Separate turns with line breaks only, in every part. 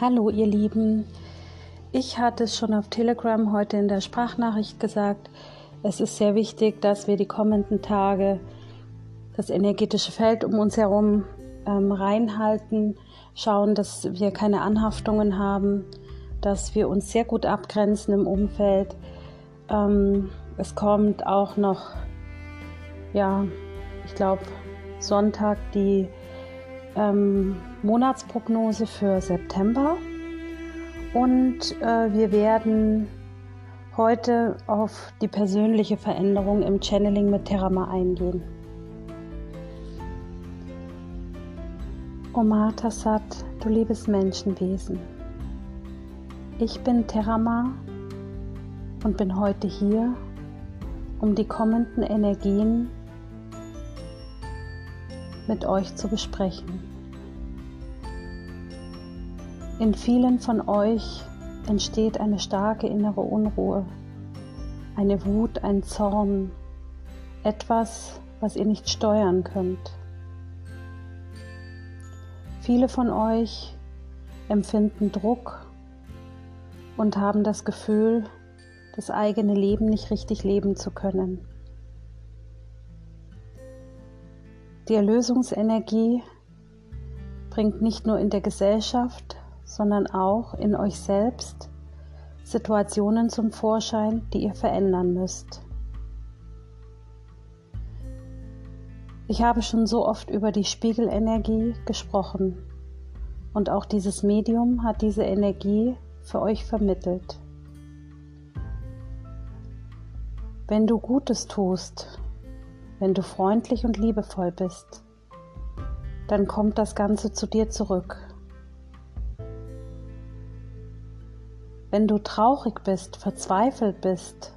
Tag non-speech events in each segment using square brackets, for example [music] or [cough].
Hallo ihr Lieben, ich hatte es schon auf Telegram heute in der Sprachnachricht gesagt, es ist sehr wichtig, dass wir die kommenden Tage das energetische Feld um uns herum ähm, reinhalten, schauen, dass wir keine Anhaftungen haben, dass wir uns sehr gut abgrenzen im Umfeld. Ähm, es kommt auch noch, ja, ich glaube, Sonntag die ähm, Monatsprognose für September und äh, wir werden heute auf die persönliche Veränderung im Channeling mit Terama eingehen. Omar Tassat, du liebes Menschenwesen. Ich bin Terama und bin heute hier, um die kommenden Energien mit euch zu besprechen. In vielen von euch entsteht eine starke innere Unruhe, eine Wut, ein Zorn, etwas, was ihr nicht steuern könnt. Viele von euch empfinden Druck und haben das Gefühl, das eigene Leben nicht richtig leben zu können. Die Erlösungsenergie bringt nicht nur in der Gesellschaft, sondern auch in euch selbst Situationen zum Vorschein, die ihr verändern müsst. Ich habe schon so oft über die Spiegelenergie gesprochen und auch dieses Medium hat diese Energie für euch vermittelt. Wenn du Gutes tust, wenn du freundlich und liebevoll bist, dann kommt das Ganze zu dir zurück. Wenn du traurig bist, verzweifelt bist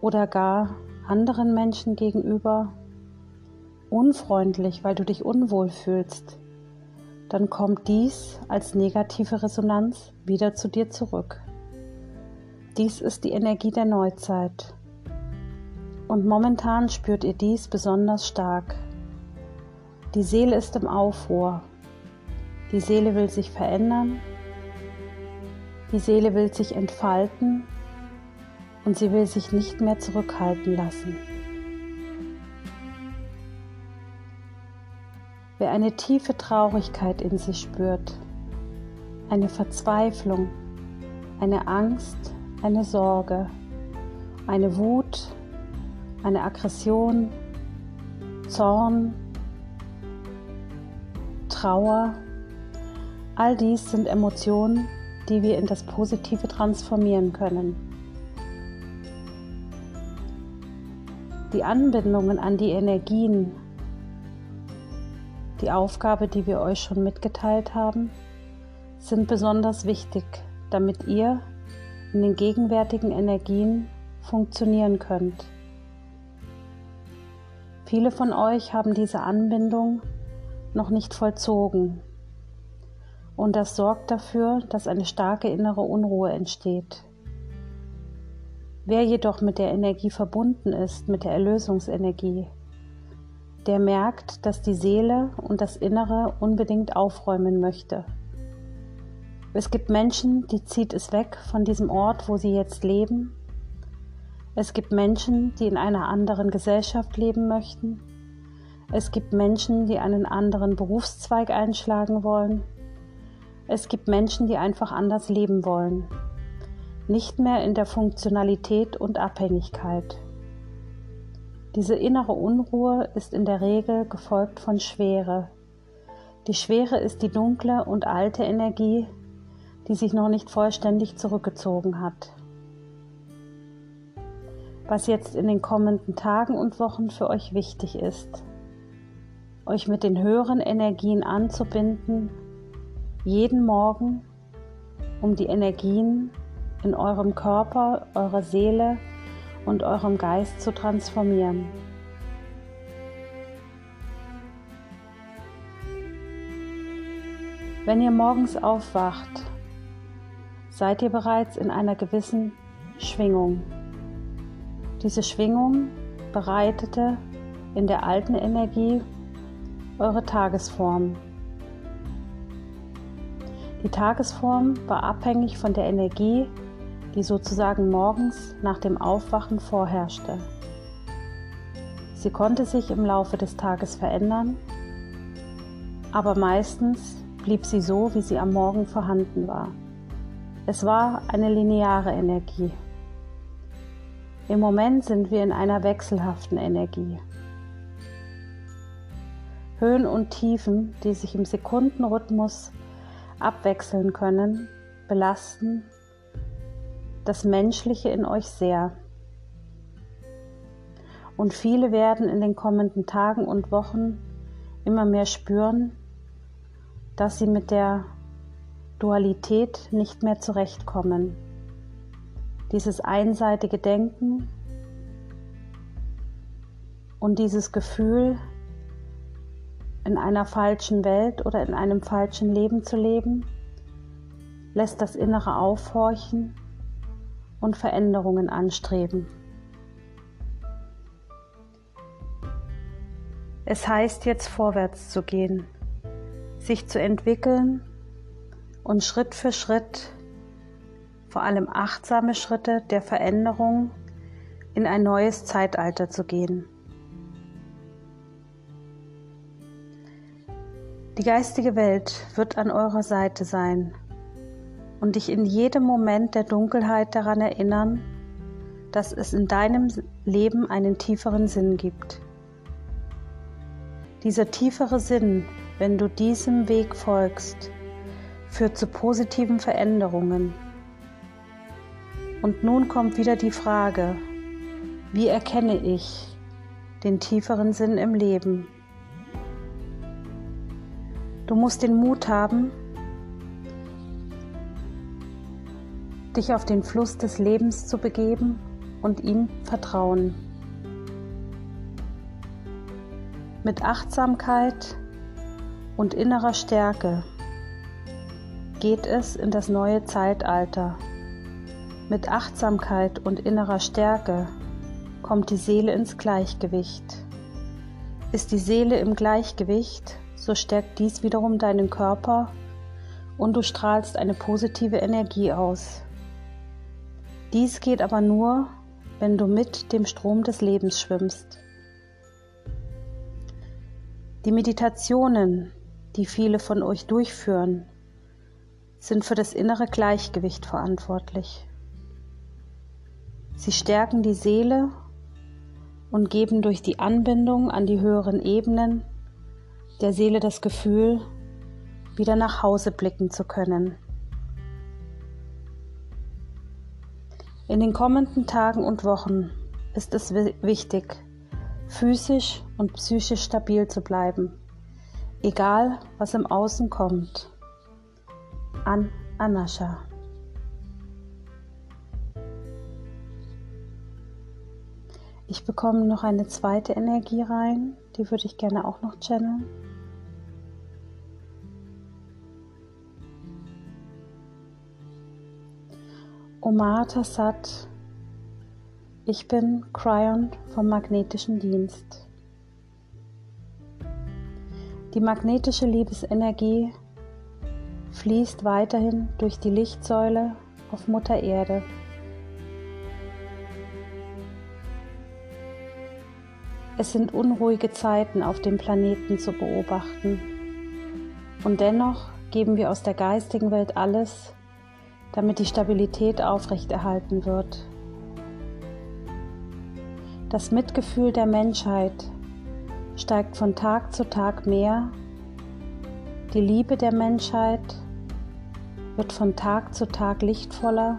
oder gar anderen Menschen gegenüber unfreundlich, weil du dich unwohl fühlst, dann kommt dies als negative Resonanz wieder zu dir zurück. Dies ist die Energie der Neuzeit. Und momentan spürt ihr dies besonders stark. Die Seele ist im Aufruhr. Die Seele will sich verändern. Die Seele will sich entfalten und sie will sich nicht mehr zurückhalten lassen. Wer eine tiefe Traurigkeit in sich spürt, eine Verzweiflung, eine Angst, eine Sorge, eine Wut, eine Aggression, Zorn, Trauer. All dies sind Emotionen, die wir in das Positive transformieren können. Die Anbindungen an die Energien, die Aufgabe, die wir euch schon mitgeteilt haben, sind besonders wichtig, damit ihr in den gegenwärtigen Energien funktionieren könnt. Viele von euch haben diese Anbindung noch nicht vollzogen und das sorgt dafür, dass eine starke innere Unruhe entsteht. Wer jedoch mit der Energie verbunden ist, mit der Erlösungsenergie, der merkt, dass die Seele und das Innere unbedingt aufräumen möchte. Es gibt Menschen, die zieht es weg von diesem Ort, wo sie jetzt leben es gibt Menschen, die in einer anderen Gesellschaft leben möchten. Es gibt Menschen, die einen anderen Berufszweig einschlagen wollen. Es gibt Menschen, die einfach anders leben wollen. Nicht mehr in der Funktionalität und Abhängigkeit. Diese innere Unruhe ist in der Regel gefolgt von Schwere. Die Schwere ist die dunkle und alte Energie, die sich noch nicht vollständig zurückgezogen hat was jetzt in den kommenden Tagen und Wochen für euch wichtig ist. Euch mit den höheren Energien anzubinden, jeden Morgen, um die Energien in eurem Körper, eurer Seele und eurem Geist zu transformieren. Wenn ihr morgens aufwacht, seid ihr bereits in einer gewissen Schwingung. Diese Schwingung bereitete in der alten Energie eure Tagesform. Die Tagesform war abhängig von der Energie, die sozusagen morgens nach dem Aufwachen vorherrschte. Sie konnte sich im Laufe des Tages verändern, aber meistens blieb sie so, wie sie am Morgen vorhanden war. Es war eine lineare Energie. Im Moment sind wir in einer wechselhaften Energie. Höhen und Tiefen, die sich im Sekundenrhythmus abwechseln können, belasten das Menschliche in euch sehr. Und viele werden in den kommenden Tagen und Wochen immer mehr spüren, dass sie mit der Dualität nicht mehr zurechtkommen. Dieses einseitige Denken und dieses Gefühl, in einer falschen Welt oder in einem falschen Leben zu leben, lässt das Innere aufhorchen und Veränderungen anstreben. Es heißt jetzt vorwärts zu gehen, sich zu entwickeln und Schritt für Schritt, vor allem achtsame Schritte der Veränderung, in ein neues Zeitalter zu gehen. Die geistige Welt wird an eurer Seite sein und dich in jedem Moment der Dunkelheit daran erinnern, dass es in deinem Leben einen tieferen Sinn gibt. Dieser tiefere Sinn, wenn du diesem Weg folgst, führt zu positiven Veränderungen. Und nun kommt wieder die Frage, wie erkenne ich den tieferen Sinn im Leben? Du musst den Mut haben, dich auf den Fluss des Lebens zu begeben und ihm vertrauen. Mit Achtsamkeit und innerer Stärke geht es in das neue Zeitalter. Mit Achtsamkeit und innerer Stärke kommt die Seele ins Gleichgewicht. Ist die Seele im Gleichgewicht, so stärkt dies wiederum deinen Körper und du strahlst eine positive Energie aus. Dies geht aber nur, wenn du mit dem Strom des Lebens schwimmst. Die Meditationen, die viele von euch durchführen, sind für das innere Gleichgewicht verantwortlich. Sie stärken die Seele und geben durch die Anbindung an die höheren Ebenen der Seele das Gefühl, wieder nach Hause blicken zu können. In den kommenden Tagen und Wochen ist es wichtig, physisch und psychisch stabil zu bleiben, egal was im Außen kommt. An Anascha. Ich bekomme noch eine zweite Energie rein, die würde ich gerne auch noch channeln. Omar Tassat, ich bin Cryon vom magnetischen Dienst. Die magnetische Liebesenergie fließt weiterhin durch die Lichtsäule auf Mutter Erde. Es sind unruhige Zeiten auf dem Planeten zu beobachten. Und dennoch geben wir aus der geistigen Welt alles, damit die Stabilität aufrechterhalten wird. Das Mitgefühl der Menschheit steigt von Tag zu Tag mehr. Die Liebe der Menschheit wird von Tag zu Tag lichtvoller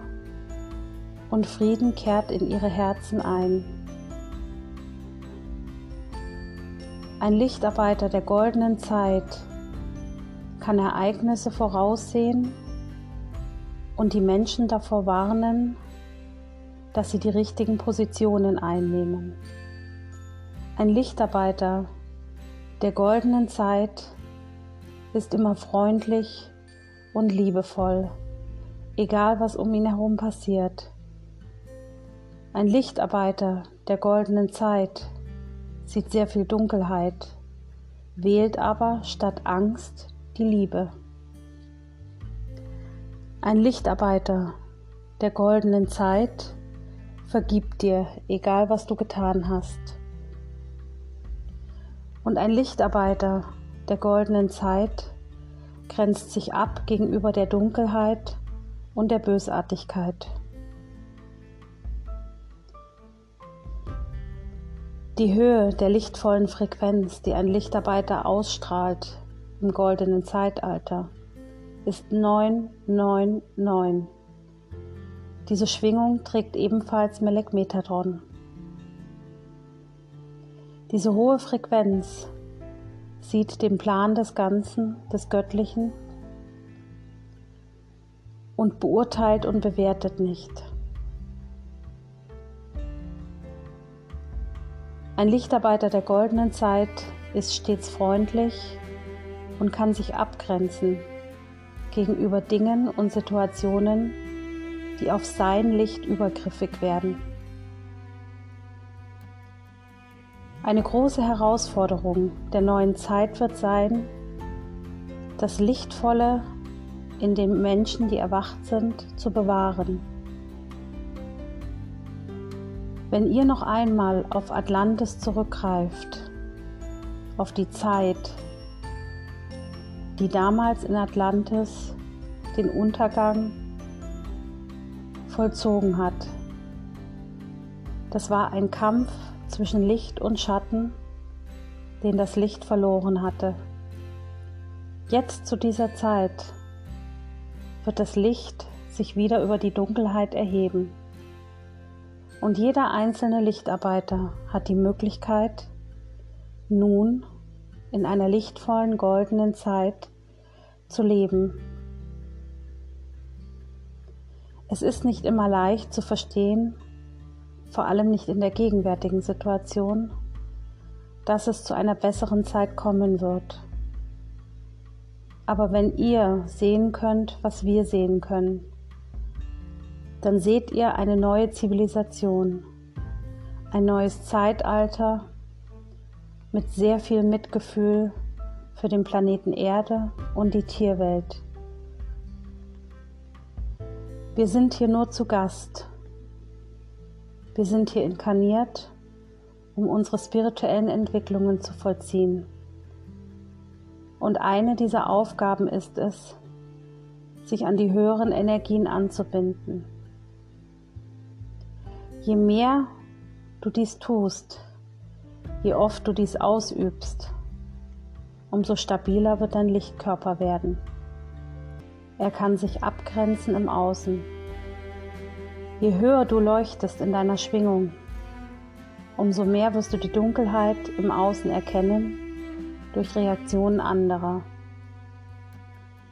und Frieden kehrt in ihre Herzen ein. Ein Lichtarbeiter der goldenen Zeit kann Ereignisse voraussehen und die Menschen davor warnen, dass sie die richtigen Positionen einnehmen. Ein Lichtarbeiter der goldenen Zeit ist immer freundlich und liebevoll, egal was um ihn herum passiert. Ein Lichtarbeiter der goldenen Zeit sieht sehr viel Dunkelheit, wählt aber statt Angst die Liebe. Ein Lichtarbeiter der goldenen Zeit vergibt dir, egal was du getan hast. Und ein Lichtarbeiter der goldenen Zeit grenzt sich ab gegenüber der Dunkelheit und der Bösartigkeit. Die Höhe der lichtvollen Frequenz, die ein Lichtarbeiter ausstrahlt im goldenen Zeitalter, ist 999. Diese Schwingung trägt ebenfalls Melek Metatron. Diese hohe Frequenz sieht den Plan des Ganzen, des Göttlichen und beurteilt und bewertet nicht. Ein Lichtarbeiter der goldenen Zeit ist stets freundlich und kann sich abgrenzen gegenüber Dingen und Situationen, die auf sein Licht übergriffig werden. Eine große Herausforderung der neuen Zeit wird sein, das Lichtvolle in den Menschen, die erwacht sind, zu bewahren. Wenn ihr noch einmal auf Atlantis zurückgreift, auf die Zeit, die damals in Atlantis den Untergang vollzogen hat. Das war ein Kampf zwischen Licht und Schatten, den das Licht verloren hatte. Jetzt zu dieser Zeit wird das Licht sich wieder über die Dunkelheit erheben. Und jeder einzelne Lichtarbeiter hat die Möglichkeit, nun in einer lichtvollen goldenen Zeit zu leben. Es ist nicht immer leicht zu verstehen, vor allem nicht in der gegenwärtigen Situation, dass es zu einer besseren Zeit kommen wird. Aber wenn ihr sehen könnt, was wir sehen können, dann seht ihr eine neue Zivilisation, ein neues Zeitalter mit sehr viel Mitgefühl für den Planeten Erde und die Tierwelt. Wir sind hier nur zu Gast wir sind hier inkarniert, um unsere spirituellen Entwicklungen zu vollziehen. Und eine dieser Aufgaben ist es, sich an die höheren Energien anzubinden. Je mehr du dies tust, je oft du dies ausübst, umso stabiler wird dein Lichtkörper werden. Er kann sich abgrenzen im Außen Je höher du leuchtest in deiner Schwingung, umso mehr wirst du die Dunkelheit im Außen erkennen durch Reaktionen anderer.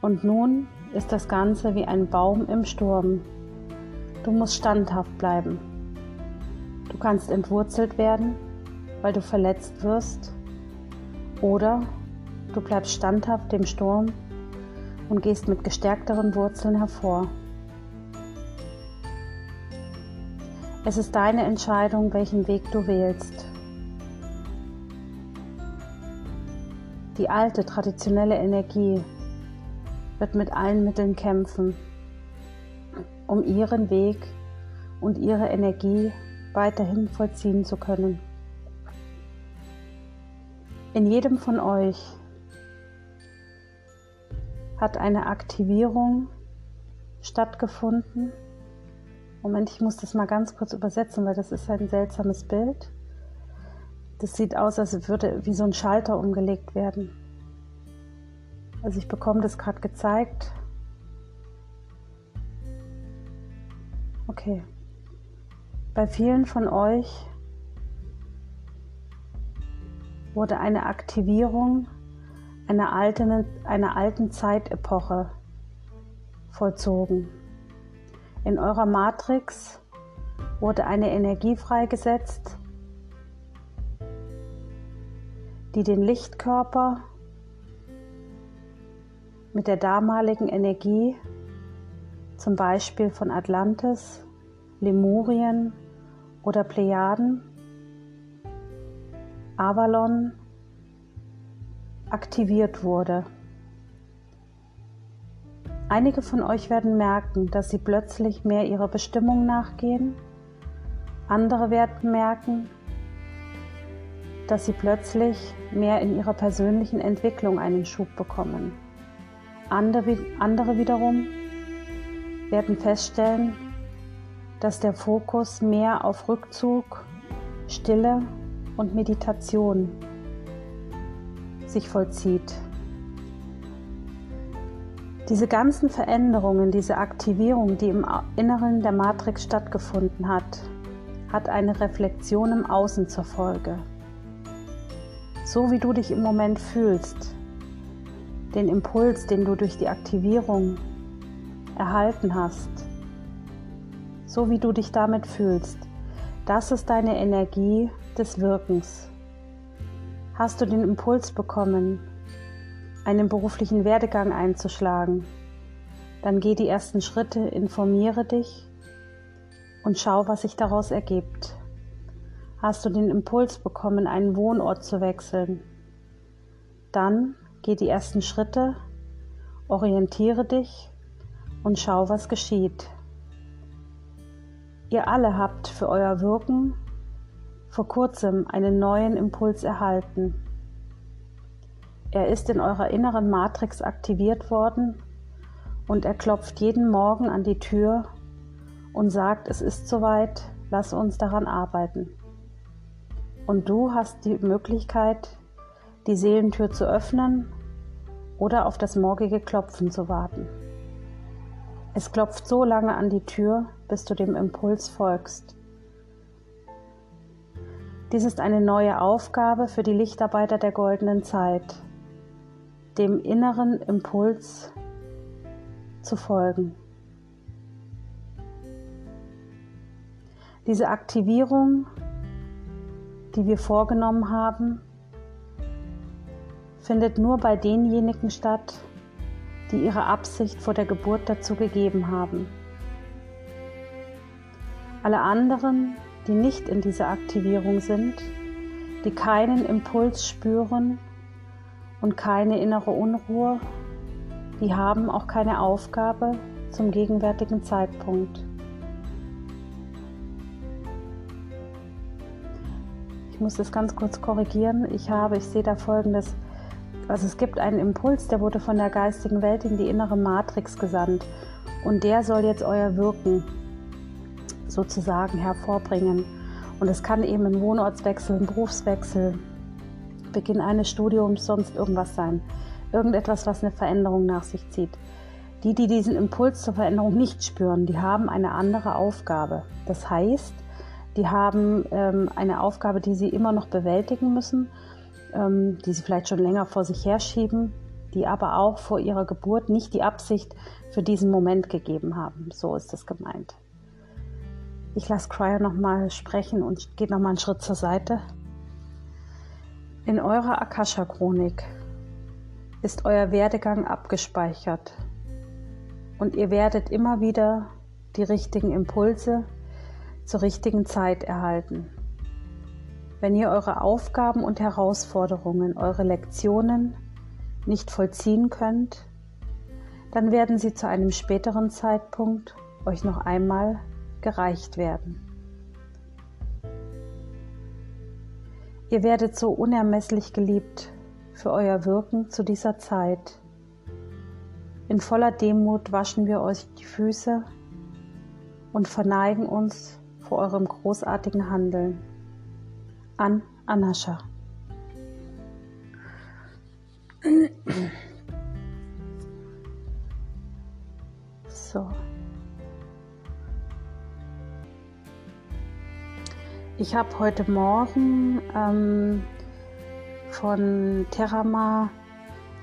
Und nun ist das Ganze wie ein Baum im Sturm. Du musst standhaft bleiben. Du kannst entwurzelt werden, weil du verletzt wirst, oder du bleibst standhaft dem Sturm und gehst mit gestärkteren Wurzeln hervor. Es ist deine Entscheidung, welchen Weg du wählst. Die alte, traditionelle Energie wird mit allen Mitteln kämpfen, um ihren Weg und ihre Energie weiterhin vollziehen zu können. In jedem von euch hat eine Aktivierung stattgefunden Moment, ich muss das mal ganz kurz übersetzen, weil das ist ein seltsames Bild. Das sieht aus, als würde wie so ein Schalter umgelegt werden. Also ich bekomme das gerade gezeigt. Okay. Bei vielen von euch wurde eine Aktivierung einer alten, einer alten Zeitepoche vollzogen. In eurer Matrix wurde eine Energie freigesetzt, die den Lichtkörper mit der damaligen Energie, zum Beispiel von Atlantis, Lemurien oder Plejaden, Avalon, aktiviert wurde. Einige von euch werden merken, dass sie plötzlich mehr ihrer Bestimmung nachgehen. Andere werden merken, dass sie plötzlich mehr in ihrer persönlichen Entwicklung einen Schub bekommen. Andere wiederum werden feststellen, dass der Fokus mehr auf Rückzug, Stille und Meditation sich vollzieht. Diese ganzen Veränderungen, diese Aktivierung, die im Inneren der Matrix stattgefunden hat, hat eine Reflexion im Außen zur Folge. So wie du dich im Moment fühlst, den Impuls, den du durch die Aktivierung erhalten hast, so wie du dich damit fühlst, das ist deine Energie des Wirkens. Hast du den Impuls bekommen, einen beruflichen Werdegang einzuschlagen, dann geh die ersten Schritte, informiere dich und schau, was sich daraus ergibt. Hast du den Impuls bekommen, einen Wohnort zu wechseln, dann geh die ersten Schritte, orientiere dich und schau, was geschieht. Ihr alle habt für euer Wirken vor kurzem einen neuen Impuls erhalten. Er ist in eurer inneren Matrix aktiviert worden und er klopft jeden Morgen an die Tür und sagt, es ist soweit, lass uns daran arbeiten. Und du hast die Möglichkeit, die Seelentür zu öffnen oder auf das morgige Klopfen zu warten. Es klopft so lange an die Tür, bis du dem Impuls folgst. Dies ist eine neue Aufgabe für die Lichtarbeiter der goldenen Zeit dem inneren Impuls zu folgen. Diese Aktivierung, die wir vorgenommen haben, findet nur bei denjenigen statt, die ihre Absicht vor der Geburt dazu gegeben haben. Alle anderen, die nicht in dieser Aktivierung sind, die keinen Impuls spüren, und keine innere Unruhe, die haben auch keine Aufgabe zum gegenwärtigen Zeitpunkt. Ich muss das ganz kurz korrigieren. Ich habe, ich sehe da folgendes. Also es gibt einen Impuls, der wurde von der geistigen Welt in die innere Matrix gesandt. Und der soll jetzt euer Wirken sozusagen hervorbringen. Und es kann eben ein Wohnortswechsel, ein Berufswechsel, Beginn eines Studiums, sonst irgendwas sein. Irgendetwas, was eine Veränderung nach sich zieht. Die, die diesen Impuls zur Veränderung nicht spüren, die haben eine andere Aufgabe. Das heißt, die haben ähm, eine Aufgabe, die sie immer noch bewältigen müssen, ähm, die sie vielleicht schon länger vor sich herschieben, die aber auch vor ihrer Geburt nicht die Absicht für diesen Moment gegeben haben. So ist es gemeint. Ich lasse Cryer nochmal sprechen und gehe nochmal einen Schritt zur Seite. In eurer Akasha-Chronik ist euer Werdegang abgespeichert und ihr werdet immer wieder die richtigen Impulse zur richtigen Zeit erhalten. Wenn ihr eure Aufgaben und Herausforderungen, eure Lektionen nicht vollziehen könnt, dann werden sie zu einem späteren Zeitpunkt euch noch einmal gereicht werden. Ihr werdet so unermesslich geliebt für euer Wirken zu dieser Zeit. In voller Demut waschen wir euch die Füße und verneigen uns vor eurem großartigen Handeln. An Anascha. So. Ich habe heute Morgen ähm, von Terama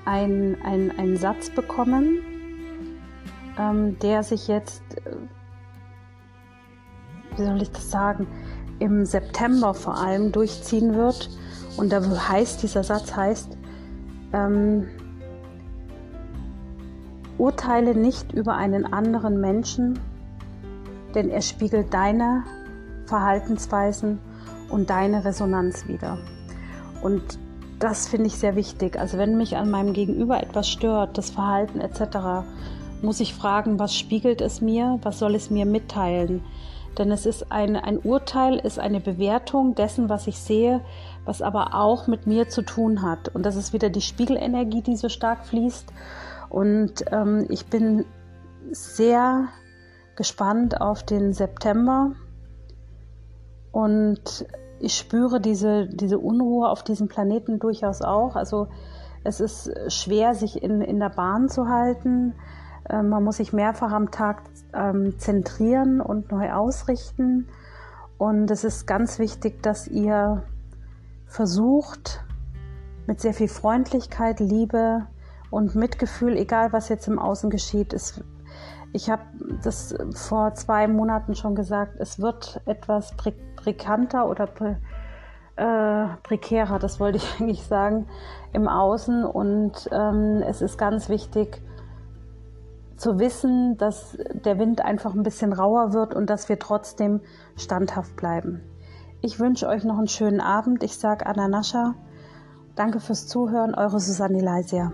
einen ein Satz bekommen, ähm, der sich jetzt, äh, wie soll ich das sagen, im September vor allem durchziehen wird. Und da heißt, dieser Satz heißt, ähm, urteile nicht über einen anderen Menschen, denn er spiegelt deine Verhaltensweisen und deine Resonanz wieder. Und das finde ich sehr wichtig. Also wenn mich an meinem Gegenüber etwas stört, das Verhalten etc., muss ich fragen, was spiegelt es mir, was soll es mir mitteilen? Denn es ist ein, ein Urteil, ist eine Bewertung dessen, was ich sehe, was aber auch mit mir zu tun hat. Und das ist wieder die Spiegelenergie, die so stark fließt. Und ähm, ich bin sehr gespannt auf den September und ich spüre diese, diese Unruhe auf diesem Planeten durchaus auch. Also es ist schwer, sich in, in der Bahn zu halten. Ähm, man muss sich mehrfach am Tag ähm, zentrieren und neu ausrichten. Und es ist ganz wichtig, dass ihr versucht, mit sehr viel Freundlichkeit, Liebe und Mitgefühl, egal was jetzt im Außen geschieht, es, ich habe das vor zwei Monaten schon gesagt, es wird etwas prekanter oder pre äh, prekärer, das wollte ich [laughs] eigentlich sagen, im Außen. Und ähm, es ist ganz wichtig zu wissen, dass der Wind einfach ein bisschen rauer wird und dass wir trotzdem standhaft bleiben. Ich wünsche euch noch einen schönen Abend. Ich sage Anna Nascha. Danke fürs Zuhören, eure Susanne Leisia.